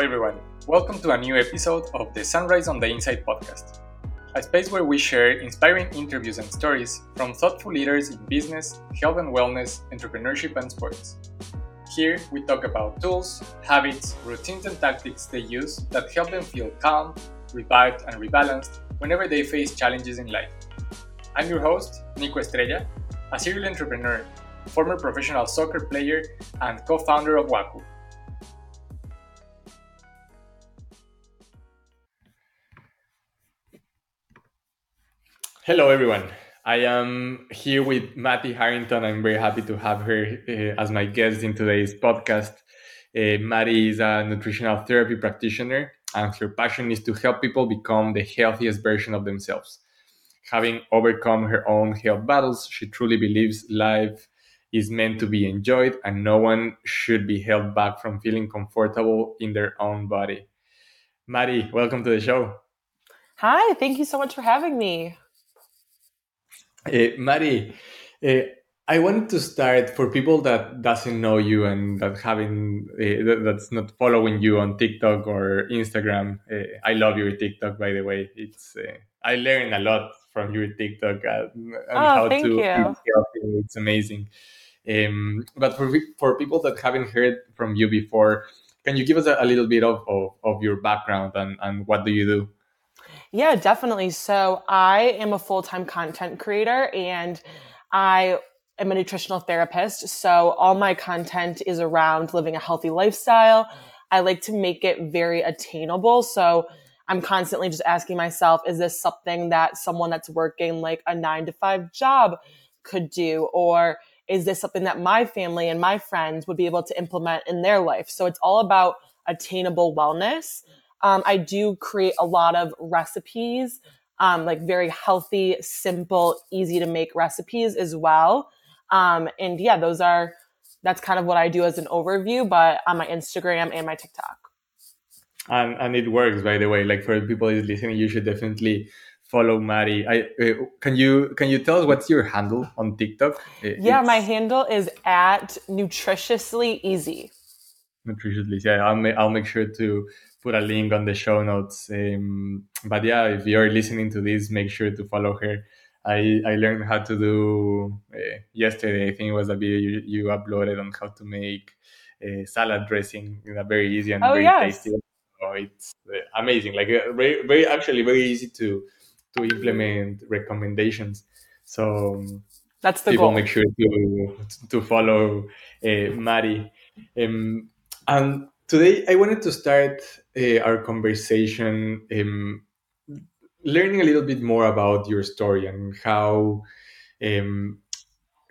Hello, everyone. Welcome to a new episode of the Sunrise on the Inside podcast, a space where we share inspiring interviews and stories from thoughtful leaders in business, health and wellness, entrepreneurship, and sports. Here, we talk about tools, habits, routines, and tactics they use that help them feel calm, revived, and rebalanced whenever they face challenges in life. I'm your host, Nico Estrella, a serial entrepreneur, former professional soccer player, and co founder of Waku Hello, everyone. I am here with Mattie Harrington. I'm very happy to have her uh, as my guest in today's podcast. Uh, Mattie is a nutritional therapy practitioner, and her passion is to help people become the healthiest version of themselves. Having overcome her own health battles, she truly believes life is meant to be enjoyed and no one should be held back from feeling comfortable in their own body. Mattie, welcome to the show. Hi, thank you so much for having me. Uh, Mattie, uh, I wanted to start for people that doesn't know you and that having uh, that's not following you on TikTok or Instagram. I love your TikTok, by the way. It's I learn a lot from your TikTok and, and oh, how to you. healthy. It's amazing. Um, but for for people that haven't heard from you before, can you give us a, a little bit of, of, of your background and, and what do you do? Yeah, definitely. So I am a full time content creator and I am a nutritional therapist. So all my content is around living a healthy lifestyle. I like to make it very attainable. So I'm constantly just asking myself, is this something that someone that's working like a nine to five job could do? Or is this something that my family and my friends would be able to implement in their life? So it's all about attainable wellness. Um, I do create a lot of recipes, um, like very healthy, simple, easy to make recipes as well. Um, and yeah, those are, that's kind of what I do as an overview, but on my Instagram and my TikTok. And, and it works, by the way. Like for people listening, you should definitely follow Mattie. I uh, can you can you tell us what's your handle on TikTok? Yeah, my handle is at nutritiously easy. Nutritiously, yeah. I'll make I'll make sure to put a link on the show notes. Um, but yeah, if you're listening to this, make sure to follow her. I, I learned how to do uh, yesterday. I think it was a video you, you uploaded on how to make uh, salad dressing in a very easy and oh, very yes. tasty. So it's uh, amazing. Like uh, very, very actually very easy to to implement recommendations. So um, that's the people goal. make sure to to follow uh. Um, and today I wanted to start uh, our conversation um, learning a little bit more about your story and how um,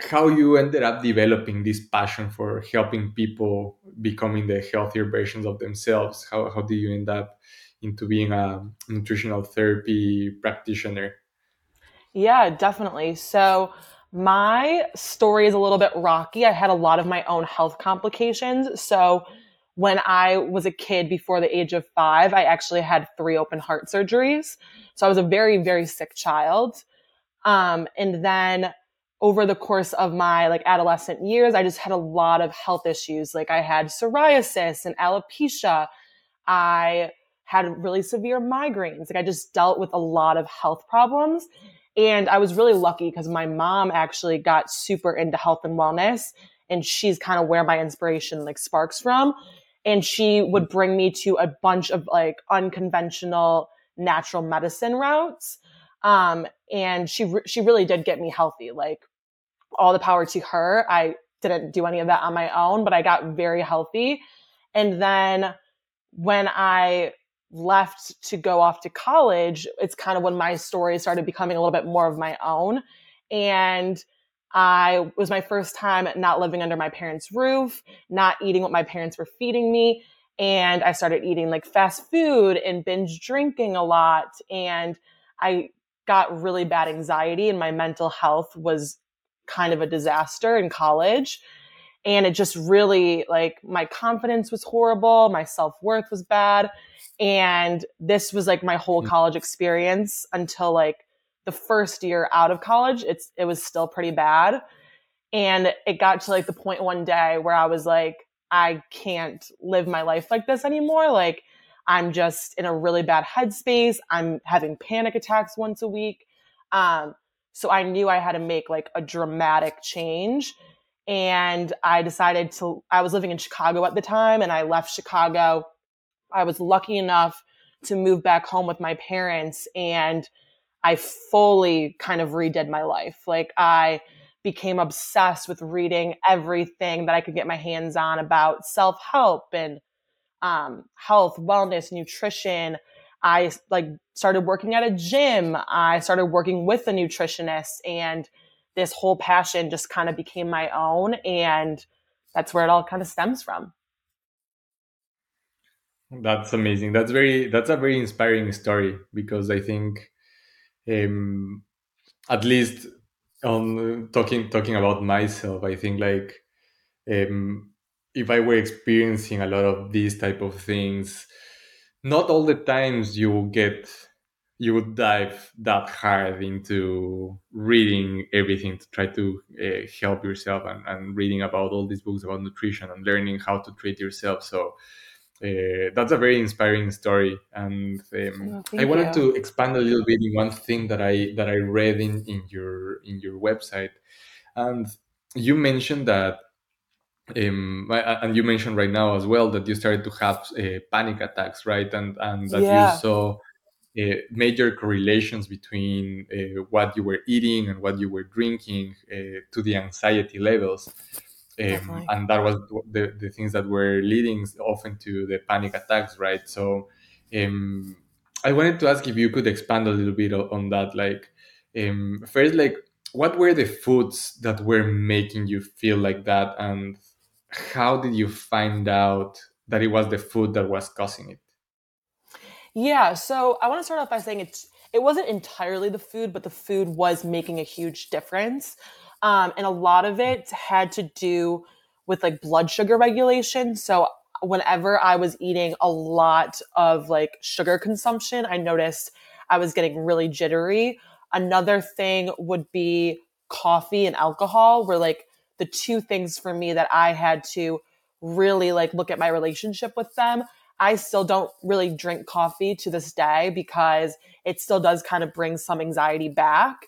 how you ended up developing this passion for helping people becoming the healthier versions of themselves. How how do you end up into being a nutritional therapy practitioner? Yeah, definitely. So my story is a little bit rocky. I had a lot of my own health complications. So when I was a kid before the age of five, I actually had three open heart surgeries. So I was a very, very sick child. Um, and then over the course of my like adolescent years, I just had a lot of health issues. Like I had psoriasis and alopecia. I had really severe migraines. Like I just dealt with a lot of health problems. And I was really lucky because my mom actually got super into health and wellness. And she's kind of where my inspiration like sparks from and she would bring me to a bunch of like unconventional natural medicine routes um, and she re- she really did get me healthy like all the power to her. I didn't do any of that on my own but i got very healthy. And then when i left to go off to college it's kind of when my story started becoming a little bit more of my own. And I was my first time not living under my parents' roof, not eating what my parents were feeding me. And I started eating like fast food and binge drinking a lot. And I got really bad anxiety, and my mental health was kind of a disaster in college. And it just really, like, my confidence was horrible. My self worth was bad. And this was like my whole mm. college experience until like the first year out of college, it's it was still pretty bad. And it got to like the point one day where I was like, I can't live my life like this anymore. Like, I'm just in a really bad headspace. I'm having panic attacks once a week. Um, so I knew I had to make like a dramatic change. And I decided to, I was living in Chicago at the time and I left Chicago. I was lucky enough to move back home with my parents and I fully kind of redid my life. Like I became obsessed with reading everything that I could get my hands on about self help and um, health, wellness, nutrition. I like started working at a gym. I started working with a nutritionist and this whole passion just kind of became my own. And that's where it all kind of stems from. That's amazing. That's very, that's a very inspiring story because I think, um, at least on talking, talking about myself, I think like, um, if I were experiencing a lot of these type of things, not all the times you get you would dive that hard into reading everything to try to uh, help yourself and, and reading about all these books about nutrition and learning how to treat yourself. So uh, that's a very inspiring story and um, oh, i wanted you. to expand a little bit in one thing that i that i read in in your in your website and you mentioned that um, and you mentioned right now as well that you started to have uh, panic attacks, right? And and that yeah. you saw uh, major correlations between uh, what you were eating and what you were drinking uh, to the anxiety levels. Um, and that was the, the things that were leading often to the panic attacks, right? So um, I wanted to ask if you could expand a little bit on that. Like, um, first, like, what were the foods that were making you feel like that? And how did you find out that it was the food that was causing it? Yeah, so I want to start off by saying it's it wasn't entirely the food, but the food was making a huge difference, um, and a lot of it had to do with like blood sugar regulation. So whenever I was eating a lot of like sugar consumption, I noticed I was getting really jittery. Another thing would be coffee and alcohol, where like the two things for me that I had to really like look at my relationship with them. I still don't really drink coffee to this day because it still does kind of bring some anxiety back.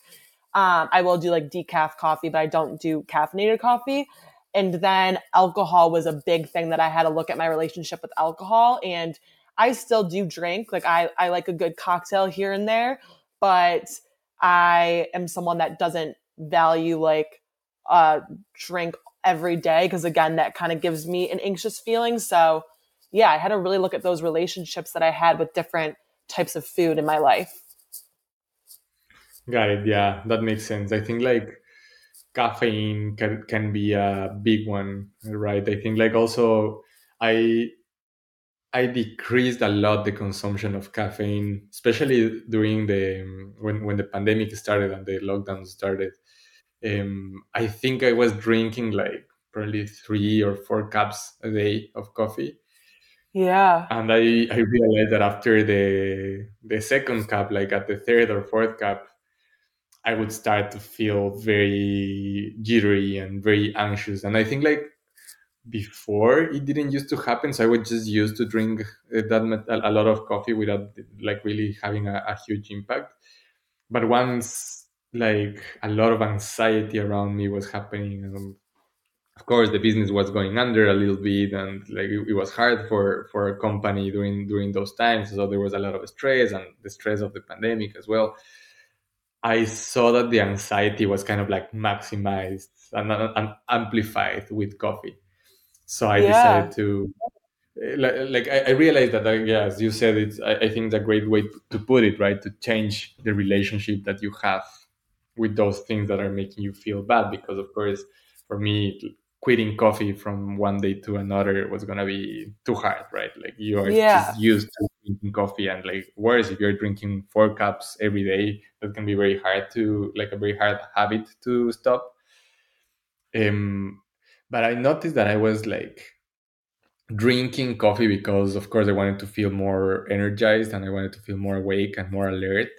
Um, I will do like decaf coffee, but I don't do caffeinated coffee. And then alcohol was a big thing that I had to look at my relationship with alcohol. And I still do drink. Like I, I like a good cocktail here and there, but I am someone that doesn't value like uh, drink every day because again that kind of gives me an anxious feeling so yeah i had to really look at those relationships that i had with different types of food in my life got it yeah that makes sense i think like caffeine can, can be a big one right i think like also i i decreased a lot the consumption of caffeine especially during the when when the pandemic started and the lockdown started um, I think I was drinking like probably three or four cups a day of coffee. Yeah. And I, I realized that after the the second cup, like at the third or fourth cup, I would start to feel very jittery and very anxious. And I think like before it didn't used to happen, so I would just used to drink uh, that a lot of coffee without like really having a, a huge impact. But once like a lot of anxiety around me was happening and of course the business was going under a little bit and like it, it, was hard for for a company during during those times so there was a lot of stress and the stress of the pandemic as well i saw that the anxiety was kind of like maximized and, and amplified with coffee so i yeah. decided to eh, like, like I, I, realized that like, yeah as you said it's I, I think it's a great way to put it right to change the relationship that you have with those things that are making you feel bad because of course for me quitting coffee from one day to another was gonna be too hard right like you are yeah. just used to drinking coffee and like worse if you're drinking four cups every day that can be very hard to like a very hard habit to stop. Um but i noticed that i was like drinking coffee because of course i wanted to feel more energized and i wanted to feel more awake and more alert.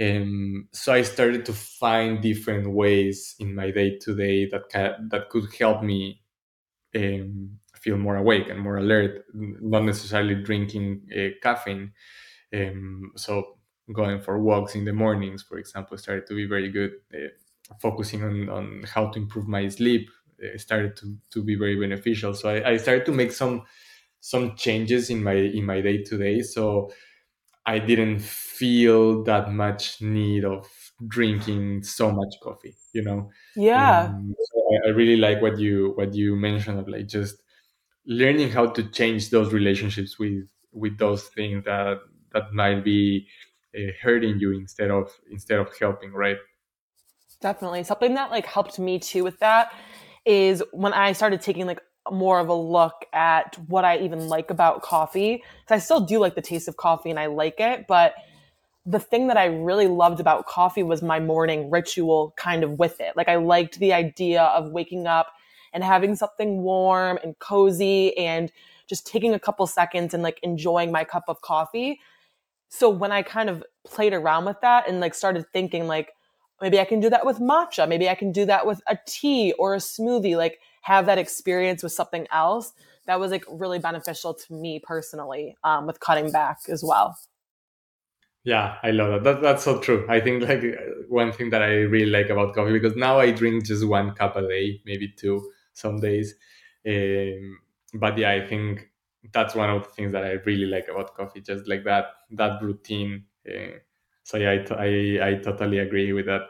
Um, so I started to find different ways in my day to day that ca- that could help me um, feel more awake and more alert, not necessarily drinking uh, caffeine. Um, so going for walks in the mornings, for example, started to be very good. Uh, focusing on, on how to improve my sleep uh, started to, to be very beneficial. So I, I started to make some some changes in my in my day to day. So I didn't feel that much need of drinking so much coffee. You know. Yeah. Um, so I, I really like what you what you mentioned of like just learning how to change those relationships with with those things that that might be uh, hurting you instead of instead of helping right? Definitely. Something that like helped me too with that is when i started taking like more of a look at what i even like about coffee because i still do like the taste of coffee and i like it but the thing that i really loved about coffee was my morning ritual kind of with it. Like i liked the idea of waking up and having something warm and cozy and just taking a couple seconds and like enjoying my cup of coffee. So when I kind of played around with that and like started thinking like maybe I can do that with matcha, maybe I can do that with a tea or a smoothie, like have that experience with something else. That was like really beneficial to me personally um, with cutting back as well. Yeah, I love that. that. That's so true. I think like one thing that I really like about coffee because now I drink just one cup a day, maybe two some days. Um, but yeah, I think that's one of the things that I really like about coffee, just like that that routine. Uh, so yeah, I, t- I, I totally agree with that.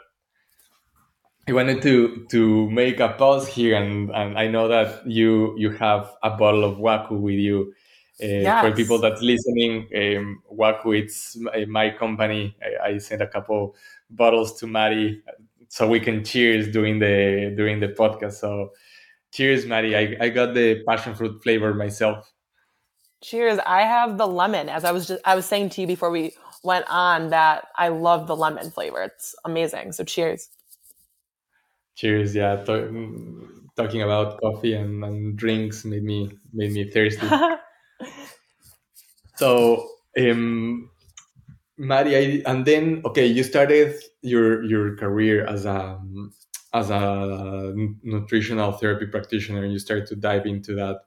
I wanted to to make a pause here, and, and I know that you you have a bottle of Waku with you. Uh, yes. For people that's listening, um, Waku, it's my company. I, I sent a couple bottles to Maddie so we can cheers during the during the podcast. So Cheers, Maddie. I, I got the passion fruit flavor myself. Cheers. I have the lemon. As I was just I was saying to you before we went on that I love the lemon flavor. It's amazing. So cheers. Cheers. Yeah. talking about coffee and, and drinks made me made me thirsty. so um Maddie, I, and then okay, you started your your career as a as a nutritional therapy practitioner and you started to dive into that.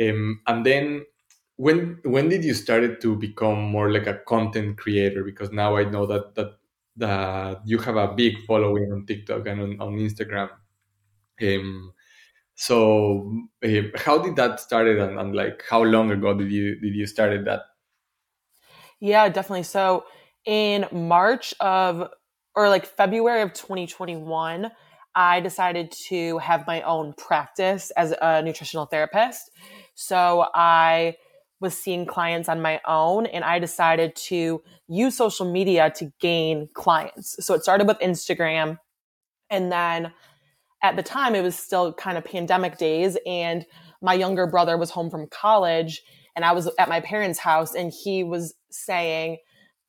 Um, and then when when did you started to become more like a content creator? Because now i know that that that you have a big following on tiktok and on, on instagram. Um, so uh, how did that started and, and like how long ago did you did you started that? Yeah definitely. So in march of or like february of 2021 I decided to have my own practice as a nutritional therapist. So I was seeing clients on my own and I decided to use social media to gain clients. So it started with Instagram and then at the time it was still kind of pandemic days and my younger brother was home from college and I was at my parents' house and he was saying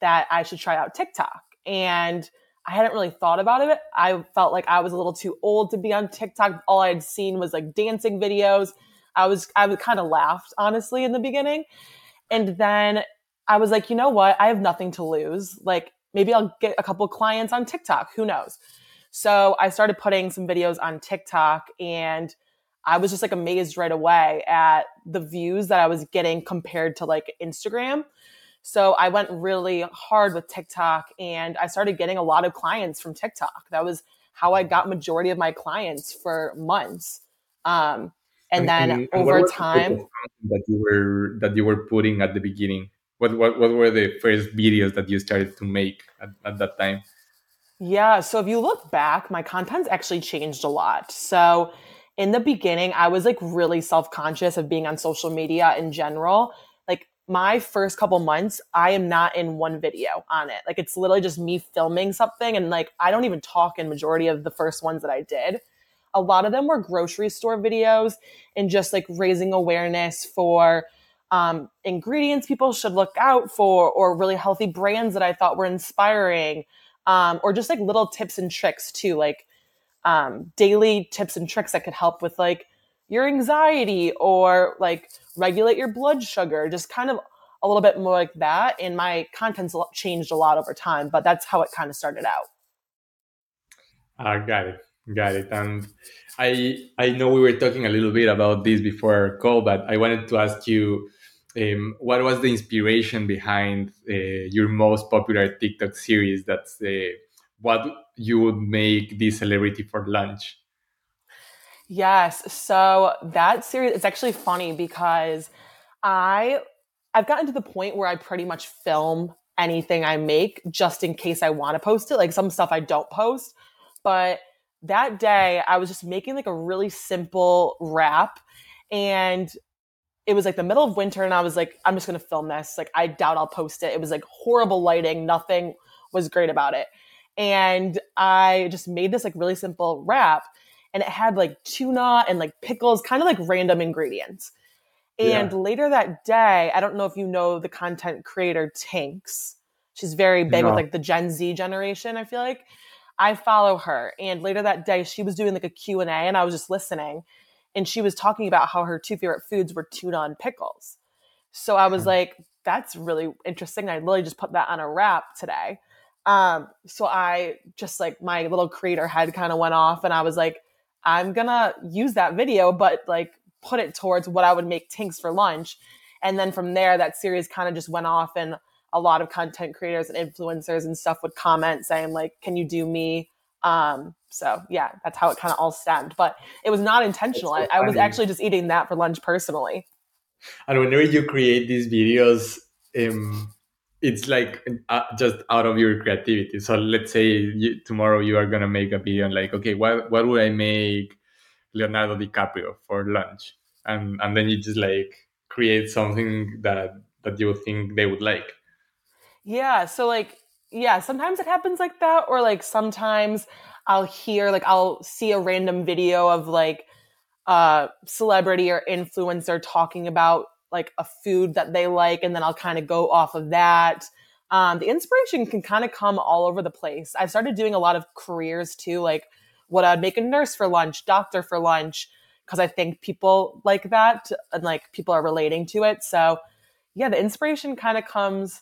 that I should try out TikTok. And I hadn't really thought about it. I felt like I was a little too old to be on TikTok. All I had seen was like dancing videos. I was, I was kind of laughed honestly in the beginning. And then I was like, you know what? I have nothing to lose. Like maybe I'll get a couple clients on TikTok. Who knows? So I started putting some videos on TikTok and I was just like amazed right away at the views that I was getting compared to like Instagram. So I went really hard with TikTok and I started getting a lot of clients from TikTok. That was how I got majority of my clients for months. Um, and, and then and, over time that you were that you were putting at the beginning. What, what what were the first videos that you started to make at, at that time? Yeah, so if you look back, my content's actually changed a lot. So in the beginning, I was like really self-conscious of being on social media in general my first couple months, I am not in one video on it. Like it's literally just me filming something and like I don't even talk in majority of the first ones that I did. A lot of them were grocery store videos and just like raising awareness for um, ingredients people should look out for or really healthy brands that I thought were inspiring um, or just like little tips and tricks too, like um, daily tips and tricks that could help with like your anxiety or like regulate your blood sugar, just kind of a little bit more like that. And my content's changed a lot over time, but that's how it kind of started out. Uh, got it. Got it. And I I know we were talking a little bit about this before our call, but I wanted to ask you um, what was the inspiration behind uh, your most popular TikTok series? That's uh, what you would make this celebrity for lunch. Yes. So that series, it's actually funny because I I've gotten to the point where I pretty much film anything I make just in case I want to post it. Like some stuff I don't post, but that day I was just making like a really simple wrap and it was like the middle of winter and I was like, I'm just gonna film this. Like I doubt I'll post it. It was like horrible lighting, nothing was great about it. And I just made this like really simple wrap and it had like tuna and like pickles, kind of like random ingredients. And yeah. later that day, I don't know if you know the content creator Tinx. She's very big no. with like the Gen Z generation, I feel like. I follow her and later that day she was doing like a Q&A and I was just listening and she was talking about how her two favorite foods were tuna and pickles. So I was like, that's really interesting. I literally just put that on a wrap today. Um, so I just like my little creator head kind of went off and I was like, I'm gonna use that video, but like put it towards what I would make Tinx for lunch. And then from there, that series kind of just went off and a lot of content creators and influencers and stuff would comment saying like, can you do me? Um, so yeah, that's how it kind of all stemmed. But it was not intentional. So I, I, was actually just eating that for lunch personally. And whenever you create these videos, um, it's like uh, just out of your creativity. So let's say you, tomorrow you are gonna make a video and like, okay, what what would I make Leonardo DiCaprio for lunch? And and then you just like create something that that you think they would like. Yeah. So like yeah, sometimes it happens like that, or like sometimes I'll hear like I'll see a random video of like a celebrity or influencer talking about like a food that they like, and then I'll kind of go off of that. Um, the inspiration can kind of come all over the place. I've started doing a lot of careers too, like what I'd make a nurse for lunch, doctor for lunch, because I think people like that and like people are relating to it. So yeah, the inspiration kind of comes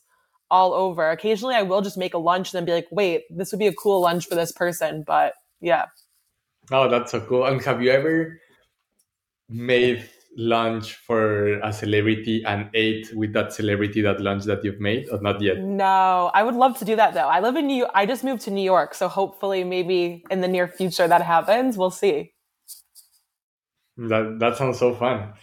all over. Occasionally I will just make a lunch and then be like, wait, this would be a cool lunch for this person. But yeah. Oh, that's so cool. And have you ever made lunch for a celebrity and ate with that celebrity that lunch that you've made or not yet? No i would love to do that though. I live in new york i just moved to new york so hopefully maybe in the near future that happens. We'll see. That that sounds so fun.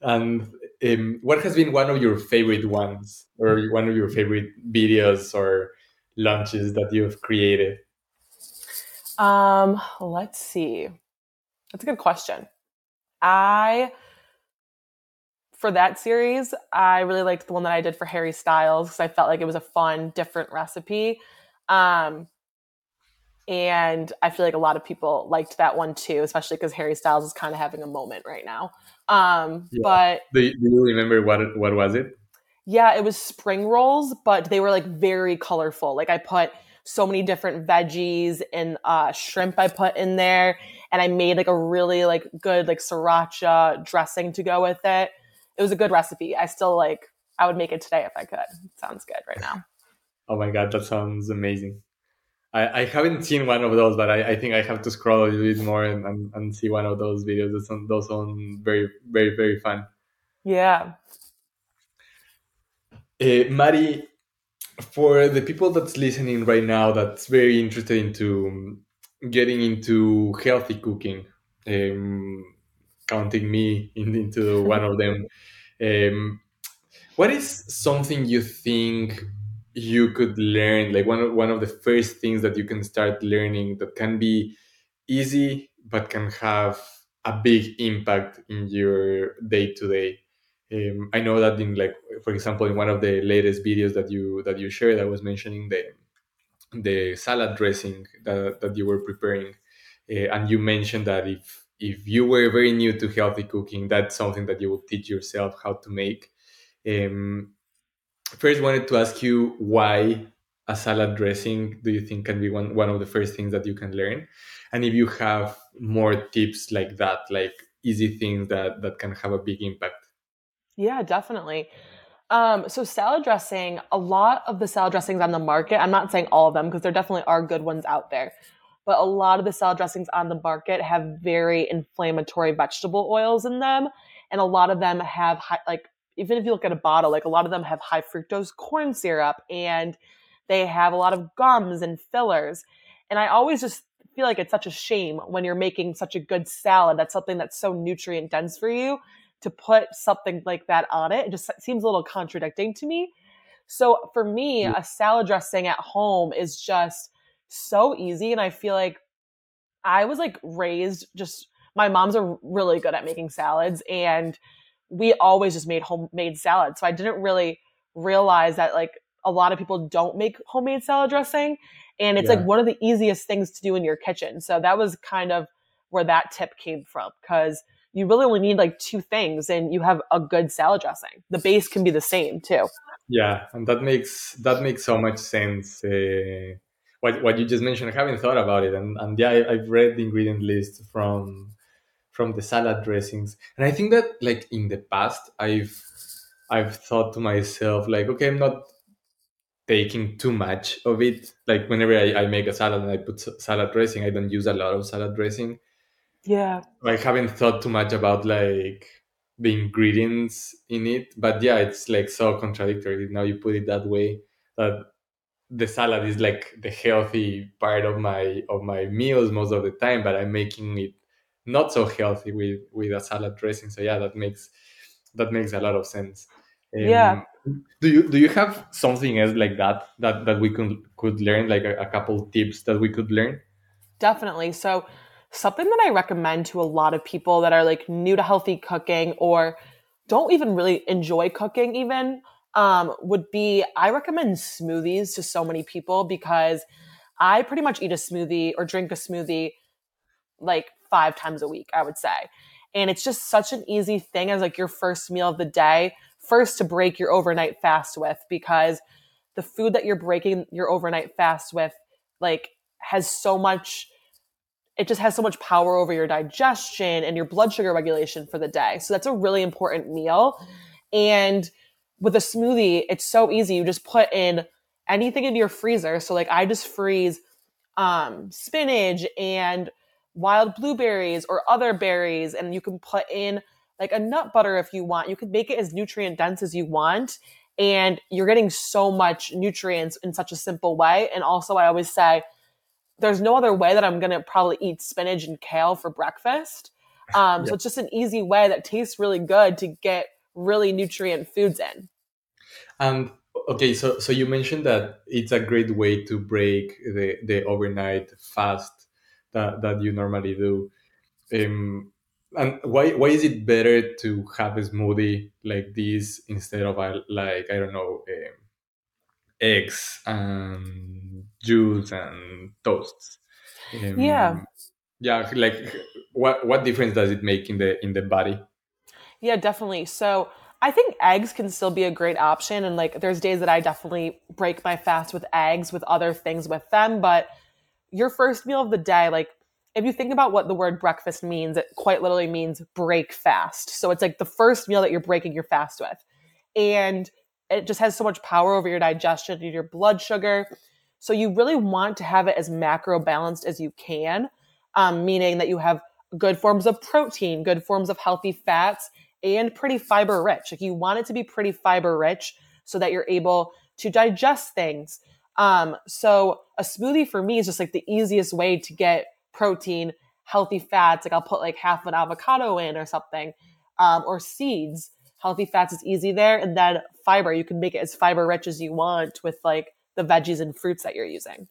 And um, what has been one of your favorite ones or one of your favorite videos or lunches that you've created? Um let's see. That's a good question. I for that series, I really liked the one that I did for Harry Styles because I felt like it was a fun, different recipe. Um, and I feel like a lot of people liked that one too, especially because Harry Styles is kind of having a moment right now. Um, yeah. But do you, do you remember what what was it? Yeah, it was spring rolls, but they were like very colorful. Like I put so many different veggies and uh, shrimp I put in there, and I made like a really like good like sriracha dressing to go with it it was a good recipe. I still like I would make it today if I could. It sounds good right now. Oh my god, that sounds amazing. I, I haven't seen one of those, but I, I think I have to scroll a little bit more and, and, and see one of those videos. Those sound, those sound very, very, very fun. Yeah. Uh, Maddie, for the people that's listening right now that's very interested into getting into healthy cooking, um, counting me in, into one of them. Um, what is something you think you could learn? Like one of, one of the first things that you can start learning that can be easy but can have a big impact in your day to day. I know that in like for example in one of the latest videos that you that you shared, I was mentioning the the salad dressing that, that you were preparing, uh, and you mentioned that if if you were very new to healthy cooking, that's something that you would teach yourself how to make. Um, first, wanted to ask you why a salad dressing do you think can be one, one of the first things that you can learn? And if you have more tips like that, like easy things that, that can have a big impact. Yeah, definitely. Um, so salad dressing, a lot of the salad dressings on the market, I'm not saying all of them because there definitely are good ones out there but a lot of the salad dressings on the market have very inflammatory vegetable oils in them. And a lot of them have high, like, even if you look at a bottle, like a lot of them have high fructose corn syrup and they have a lot of gums and fillers. And I always just feel like it's such a shame when you're making such a good salad that's something that's so nutrient dense for you to put something like that on it. It just seems a little contradicting to me. So for me, a salad dressing at home is just so easy. And I feel like I was like raised just, my moms are really good at making salads and we always just made homemade salad. So I didn't really realize that like a lot of people don't make homemade salad dressing. And it's yeah. like one of the easiest things to do in your kitchen. So that was kind of where that tip came from because you really only need like two things and you have a good salad dressing. The base can be the same too. Yeah, and that makes that makes so much sense. Uh, what what you just mentioned, I haven't thought about it, and and yeah, I, I've read the ingredient list from from the salad dressings, and I think that like in the past, I've I've thought to myself like, okay, I'm not taking too much of it. Like whenever I, I make a salad and I put salad dressing, I don't use a lot of salad dressing yeah. I haven't thought too much about like the ingredients in it, but yeah, it's like so contradictory. Now you put it that way that the salad is like the healthy part of my of my meals most of the time, but I'm making it not so healthy with with a salad dressing. So yeah, that makes that makes a lot of sense. Um, yeah. Do you do you have something else like that that that we could could learn, like a, a couple tips that we could learn? Definitely. So something that I recommend to a lot of people that are like new to healthy cooking or don't even really enjoy cooking even um, would be I recommend smoothies to so many people because I pretty much eat a smoothie or drink a smoothie like five times a week, I would say. And it's just such an easy thing as like your first meal of the day, first to break your overnight fast with because the food that you're breaking your overnight fast with like has so much it just has so much power over your digestion and your blood sugar regulation for the day. So that's a really important meal. And with a smoothie, it's so easy. You just put in anything into your freezer. So like I just freeze um, spinach and wild blueberries or other berries, and you can put in like a nut butter if you want. You can make it as nutrient dense as you want. And you're getting so much nutrients in such a simple way. And also, I always say, there's no other way that I'm going to probably eat spinach and kale for breakfast. Um. So it's just an easy way that tastes really good to get really nutrient foods in. And okay, so so you mentioned that it's a great way to break the the overnight fast that that you normally do. Um, and why why is it better to have a smoothie like this instead of a, like I don't know um, eggs and juice and toasts. Um, yeah. Yeah, like what what difference does it make in the in the body? Yeah, definitely. So I think eggs can still be a great option, and like there's days that I definitely break my fast with eggs with other things with them. But your first meal of the day, like if you think about what the word breakfast means, it quite literally means break fast. So it's like the first meal that you're breaking your fast with, and it just has so much power over your digestion and your blood sugar. So you really want to have it as macro balanced as you can, um, meaning that you have good forms of protein, good forms of healthy fats, and pretty fiber rich. Like you want it to be pretty fiber rich so that you're able to digest things. Um, so a smoothie for me is just like the easiest way to get protein, healthy fats. Like I'll put like half an avocado in or something, um, or seeds. Healthy fats is easy there, and then fiber. You can make it as fiber rich as you want with like the veggies and fruits that you're using.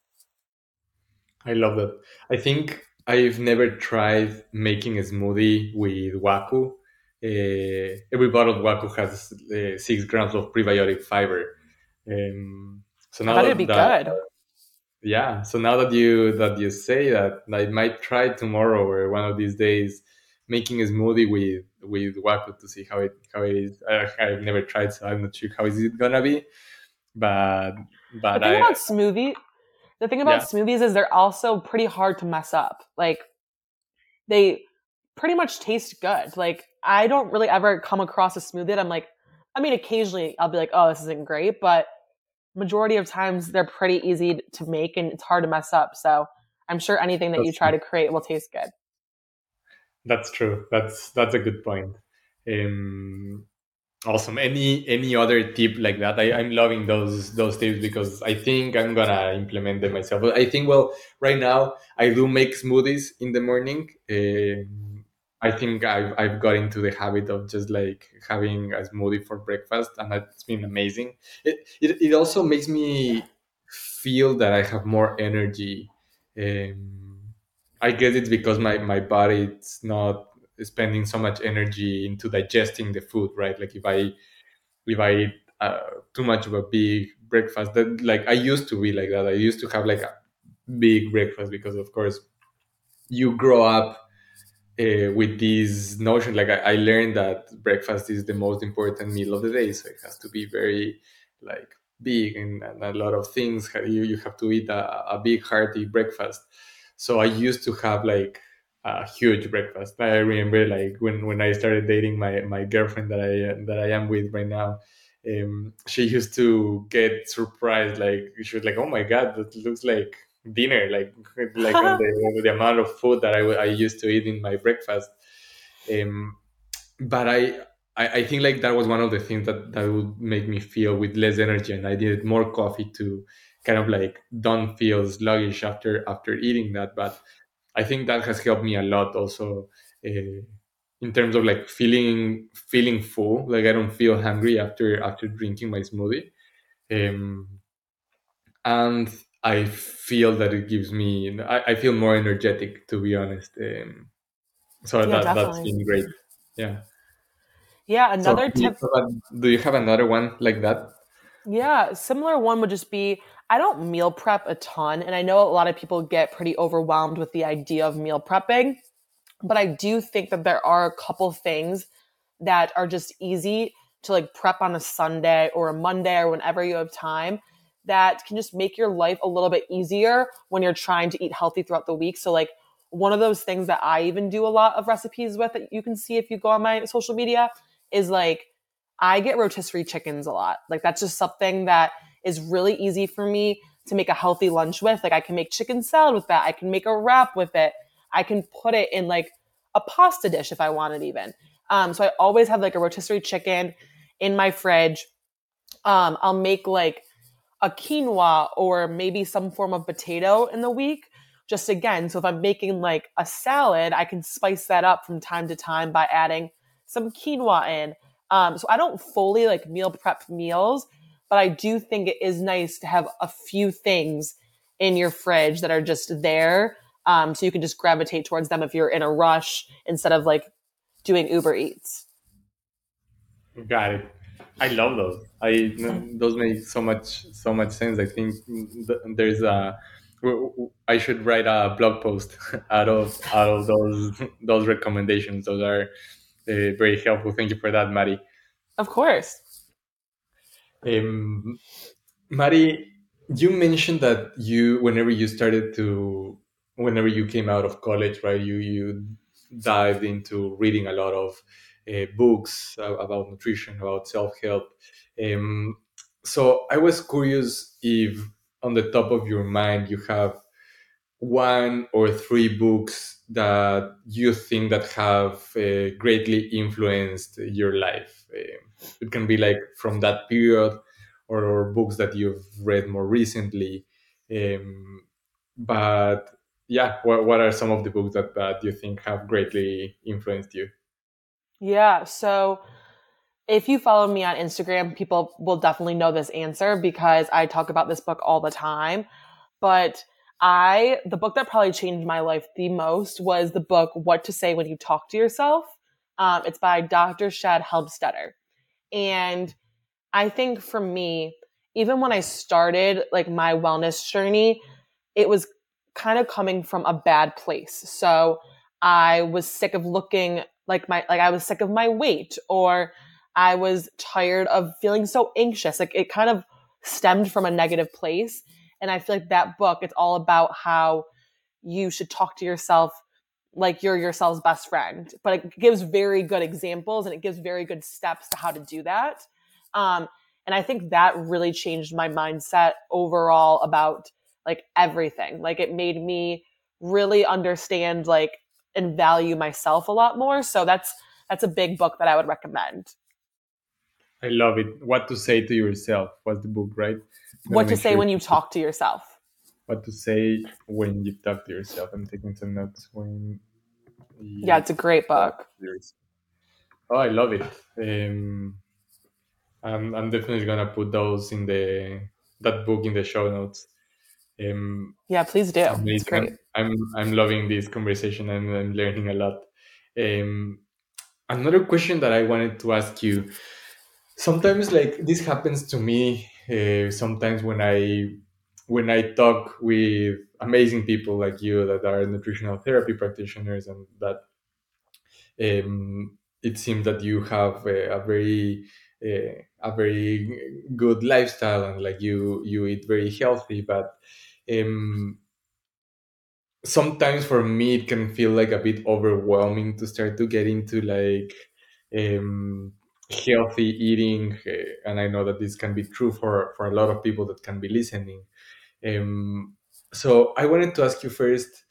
I love that. I think I've never tried making a smoothie with Waku. Uh, every bottle of Waku has uh, six grams of prebiotic fiber. Um, so now that, it'd be that, good. Yeah. So now that you that you say that, I might try tomorrow or one of these days making a smoothie with with Waku to see how it how it is. I, have never tried, so I'm not sure how is it gonna be. But but the thing I, about smoothie, the thing about yeah. smoothies is they're also pretty hard to mess up. Like they pretty much taste good. Like I don't really ever come across a smoothie that I'm like, I mean, occasionally I'll be like, oh, this isn't great, but majority of times they're pretty easy to make and it's hard to mess up. So I'm sure anything that that's you try true. to create will taste good. That's true. That's that's a good point. Um, awesome. Any any other tip like that? I, I'm loving those those tips because I think I'm gonna implement them myself. I think well, right now I do make smoothies in the morning. Uh, I think I've I've got into the habit of just like having a smoothie for breakfast, and that's been amazing. It it, it also makes me feel that I have more energy. Um, I guess it's because my my body it's not spending so much energy into digesting the food, right? Like if I if I eat uh, too much of a big breakfast, that like I used to be like that. I used to have like a big breakfast because of course you grow up uh, with this notion. Like I, I learned that breakfast is the most important meal of the day, so it has to be very like big and, and a lot of things. You you have to eat a, a big hearty breakfast so I used to have like a huge breakfast. I remember like when when I started dating my my girlfriend that I that I am with right now. Um, she used to get surprised, like she was like, "Oh my god, that looks like dinner!" Like like the, the, amount of food that I, I used to eat in my breakfast. Um, but I, I I think like that was one of the things that that would make me feel with less energy, and I needed more coffee to kind of like don't feel sluggish after after eating that but i think that has helped me a lot also uh, in terms of like feeling feeling full like i don't feel hungry after after drinking my smoothie um, and i feel that it gives me i, I feel more energetic to be honest um, so yeah, that, that's been great yeah yeah another so, tip do you, do you have another one like that yeah similar one would just be I don't meal prep a ton. And I know a lot of people get pretty overwhelmed with the idea of meal prepping. But I do think that there are a couple things that are just easy to like prep on a Sunday or a Monday or whenever you have time that can just make your life a little bit easier when you're trying to eat healthy throughout the week. So, like, one of those things that I even do a lot of recipes with that you can see if you go on my social media is like, I get rotisserie chickens a lot. Like, that's just something that is really easy for me to make a healthy lunch with. Like I can make chicken salad with that. I can make a wrap with it. I can put it in like a pasta dish if I want it, even. Um, so I always have like a rotisserie chicken in my fridge. Um, I'll make like a quinoa or maybe some form of potato in the week. Just again, so if I'm making like a salad, I can spice that up from time to time by adding some quinoa in. Um, so I don't fully like meal prep meals, but I do think it is nice to have a few things in your fridge that are just there. Um, so you can just gravitate towards them if you're in a rush instead of like doing Uber Eats. Got it. I love those. I those make so much so much sense. I think there's a I should write a blog post out of out of those those recommendations. Those are uh, very helpful. Thank you for that, Maddie. Of course. Um, Maddie, you mentioned that you, whenever you started to, whenever you came out of college, right, you you dived into reading a lot of books about nutrition, about self help. Um, so I was curious if, on the top of your mind, you have one or three books that you think that have uh, greatly influenced your life. Uh, it can be like from that period or, or books that you've read more recently. Um, but yeah, what, what are some of the books that, that you think have greatly influenced you? Yeah, so if you follow me on Instagram, people will definitely know this answer because I talk about this book all the time. But I, the book that probably changed my life the most was the book What to Say When You Talk to Yourself. Um, it's by Dr. Shad Helmstetter. And I think for me, even when I started like my wellness journey, it was kind of coming from a bad place. So I was sick of looking like my like I was sick of my weight or I was tired of feeling so anxious. Like it kind of stemmed from a negative place. And I feel like that book, it's all about how you should talk to yourself like you're yourself's best friend. But it gives very good examples and it gives very good steps to how to do that. Um, and I think that really changed my mindset overall about like everything. Like it made me really understand like and value myself a lot more. So that's that's a big book that I would recommend. I love it. What to say to yourself was the book, right? What to say sure when you talk to yourself. What to say when you talk to yourself. I'm taking some notes when. Yeah, it's a great book. Oh, I love it. Um, I'm, I'm definitely gonna put those in the that book in the show notes. Um, yeah, please do. I'm I'm loving this conversation and I'm learning a lot. Um, another question that I wanted to ask you. Sometimes, like this happens to me. Uh, sometimes when I when I talk with amazing people like you that are nutritional therapy practitioners and that um, it seems that you have a, a very a, a very good lifestyle and like you you eat very healthy but um, sometimes for me it can feel like a bit overwhelming to start to get into like um, healthy eating uh, and i know that this can be true for for a lot of people that can be listening. Um, so i wanted to ask you first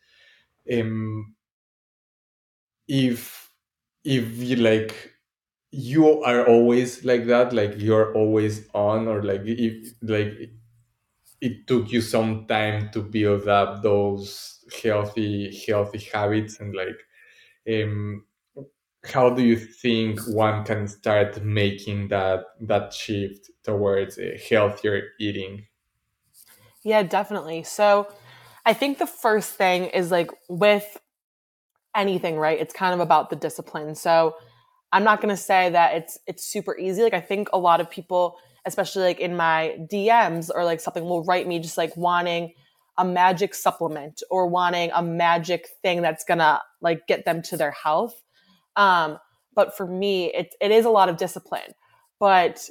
um, if if you like you are always like that like you're always on or like if like it took you some time to build up those healthy healthy habits and like um how do you think one can start making that that shift towards a healthier eating? Yeah definitely. So i think the first thing is like with anything right it's kind of about the discipline. So I'm not going to say that it's it's super easy. Like I think a lot of people, especially like in my DMs or like something will write me just like wanting a magic supplement or wanting a magic thing that's to like get them to their health. Um, but for me, it, it is a lot of discipline. But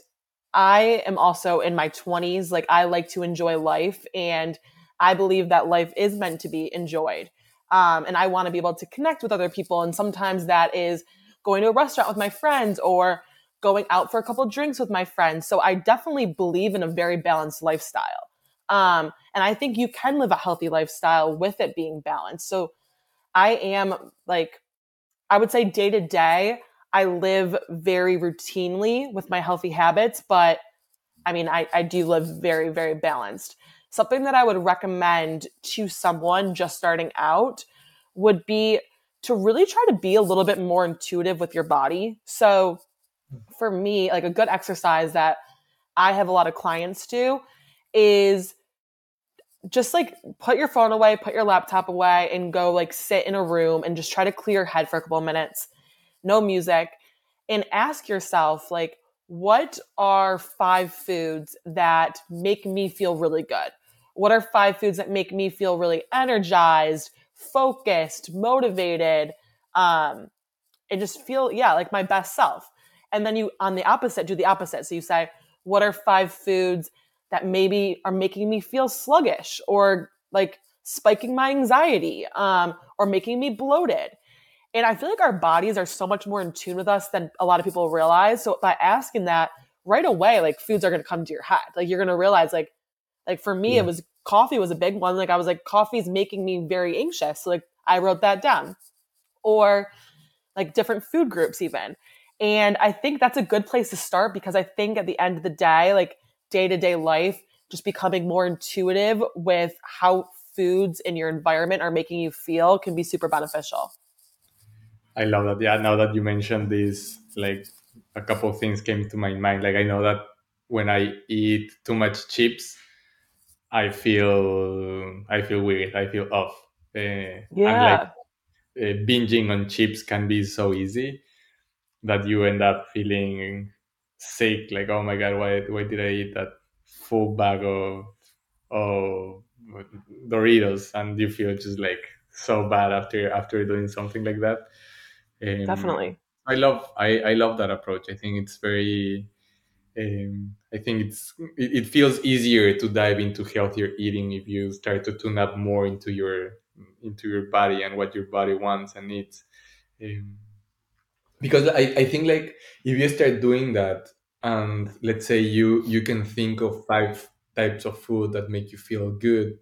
I am also in my 20s. Like, I like to enjoy life, and I believe that life is meant to be enjoyed. Um, and I want to be able to connect with other people. And sometimes that is going to a restaurant with my friends or going out for a couple drinks with my friends. So I definitely believe in a very balanced lifestyle. Um, and I think you can live a healthy lifestyle with it being balanced. So I am like, I would say day to day, I live very routinely with my healthy habits, but I mean, I, I do live very, very balanced. Something that I would recommend to someone just starting out would be to really try to be a little bit more intuitive with your body. So for me, like a good exercise that I have a lot of clients do is just like put your phone away, put your laptop away, and go like sit in a room and just try to clear your head for a couple of minutes, no music, and ask yourself, like, what are five foods that make me feel really good? What are five foods that make me feel really energized, focused, motivated, um, and just feel, yeah, like my best self. And then you, on the opposite, do the opposite. So you say, what are five foods that maybe are making me feel sluggish or like spiking my anxiety um, or making me bloated? And I feel like our bodies are so much more in tune with us than a lot of people realize. So by asking that right away, like foods are going to come to your head. Like you're going to realize, like, like for me, yeah. it was coffee was a big one. Like I was like, coffee's making me very anxious. So like I wrote that down. Or like different food groups even. And I think that's a good place to start because I think at the end of the day, like day to day life, just becoming more intuitive with how foods in your environment are making you feel can be super beneficial. I love that. Yeah, now that you mentioned this, like a couple of things came to my mind. Like I know that when I eat too much chips, I feel I feel weird. I feel off. Uh, yeah. like, uh, binging on chips can be so easy that you end up feeling sick. Like, oh my god, why why did I eat that full bag of of Doritos? And you feel just like so bad after after doing something like that. Um, Definitely. I love I, I love that approach. I think it's very um, I think it's it, it, feels easier to dive into healthier eating if you start to tune up more into your into your body and what your body wants and needs. Um, because I, I think like if you start doing that and let's say you you can think of five types of food that make you feel good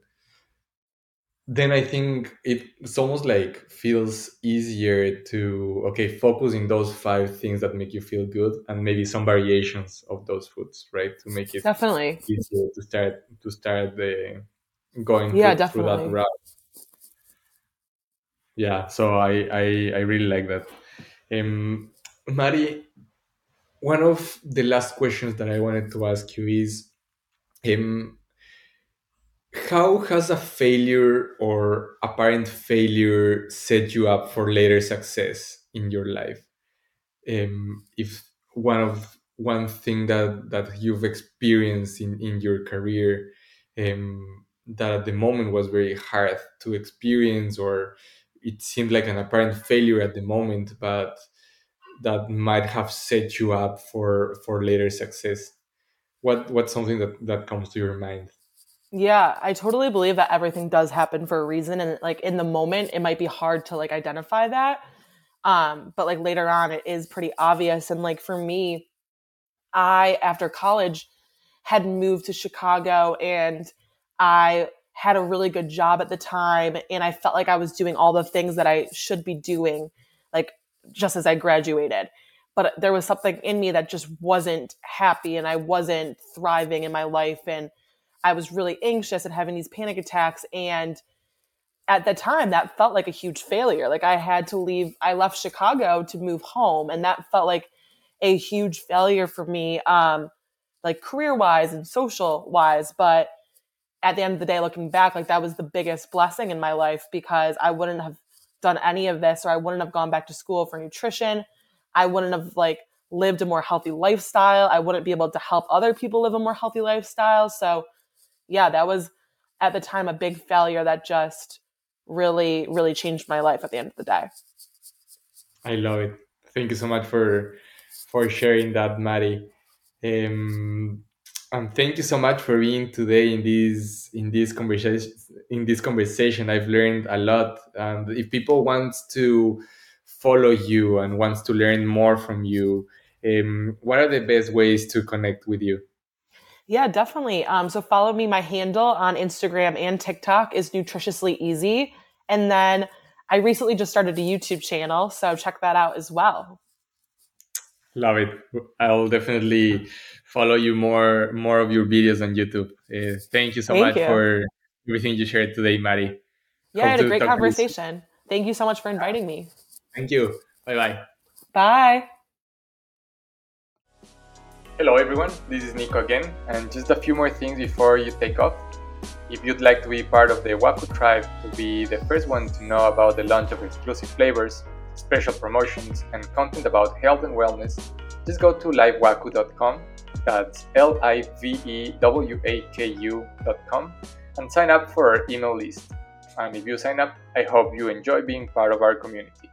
then I think it's almost like feels easier to okay focus in those five things that make you feel good and maybe some variations of those foods, right? To make it definitely easier to start to start the going yeah through, definitely through that route. Yeah, so I I, I really like that. Um, Mari, one of the last questions that I wanted to ask you is, um, how has a failure or apparent failure set you up for later success in your life? Um, if one of one thing that that you've experienced in in your career um, that at the moment was very hard to experience or it seemed like an apparent failure at the moment but that might have set you up for for later success what what's something that that comes to your mind Yeah, I totally believe that everything does happen for a reason and like in the moment it might be hard to like identify that. Um but like later on it is pretty obvious and like for me I after college had moved to Chicago and I had a really good job at the time and I felt like I was doing all the things that I should be doing like just as I graduated. But there was something in me that just wasn't happy and I wasn't thriving in my life and I was really anxious and having these panic attacks. And at the time, that felt like a huge failure. Like I had to leave, I left Chicago to move home, and that felt like a huge failure for me, um, like career wise and social wise. But at the end of the day, looking back, like that was the biggest blessing in my life because I wouldn't have done any of this or I wouldn't have gone back to school for nutrition. I wouldn't have like lived a more healthy lifestyle. I wouldn't be able to help other people live a more healthy lifestyle. So yeah, that was at the time a big failure that just really, really changed my life at the end of the day. I love it. Thank you so much for for sharing that, Mari. Um, and thank you so much for being today in this in this conversation. In this conversation, I've learned a lot. And if people want to follow you and wants to learn more from you, um, what are the best ways to connect with you? Yeah, definitely. Um, so follow me. My handle on Instagram and TikTok is nutritiously easy. And then I recently just started a YouTube channel, so check that out as well. Love it. I'll definitely follow you more more of your videos on YouTube. Uh, thank you so Thank much you. for everything you shared today, Mari. Yeah, I Hope had a great talk to you conversation. Thank you so much for inviting me. Thank you. Bye bye. Bye. Hello everyone, this is Nico again, and just a few more things before you take off. If you'd like to be part of the Waku tribe to be the first one to know about the launch of exclusive flavors, special promotions, and content about health and wellness, just go to livewaku.com, that's L I V E W A K U.com, and sign up for our email list. And if you sign up, I hope you enjoy being part of our community.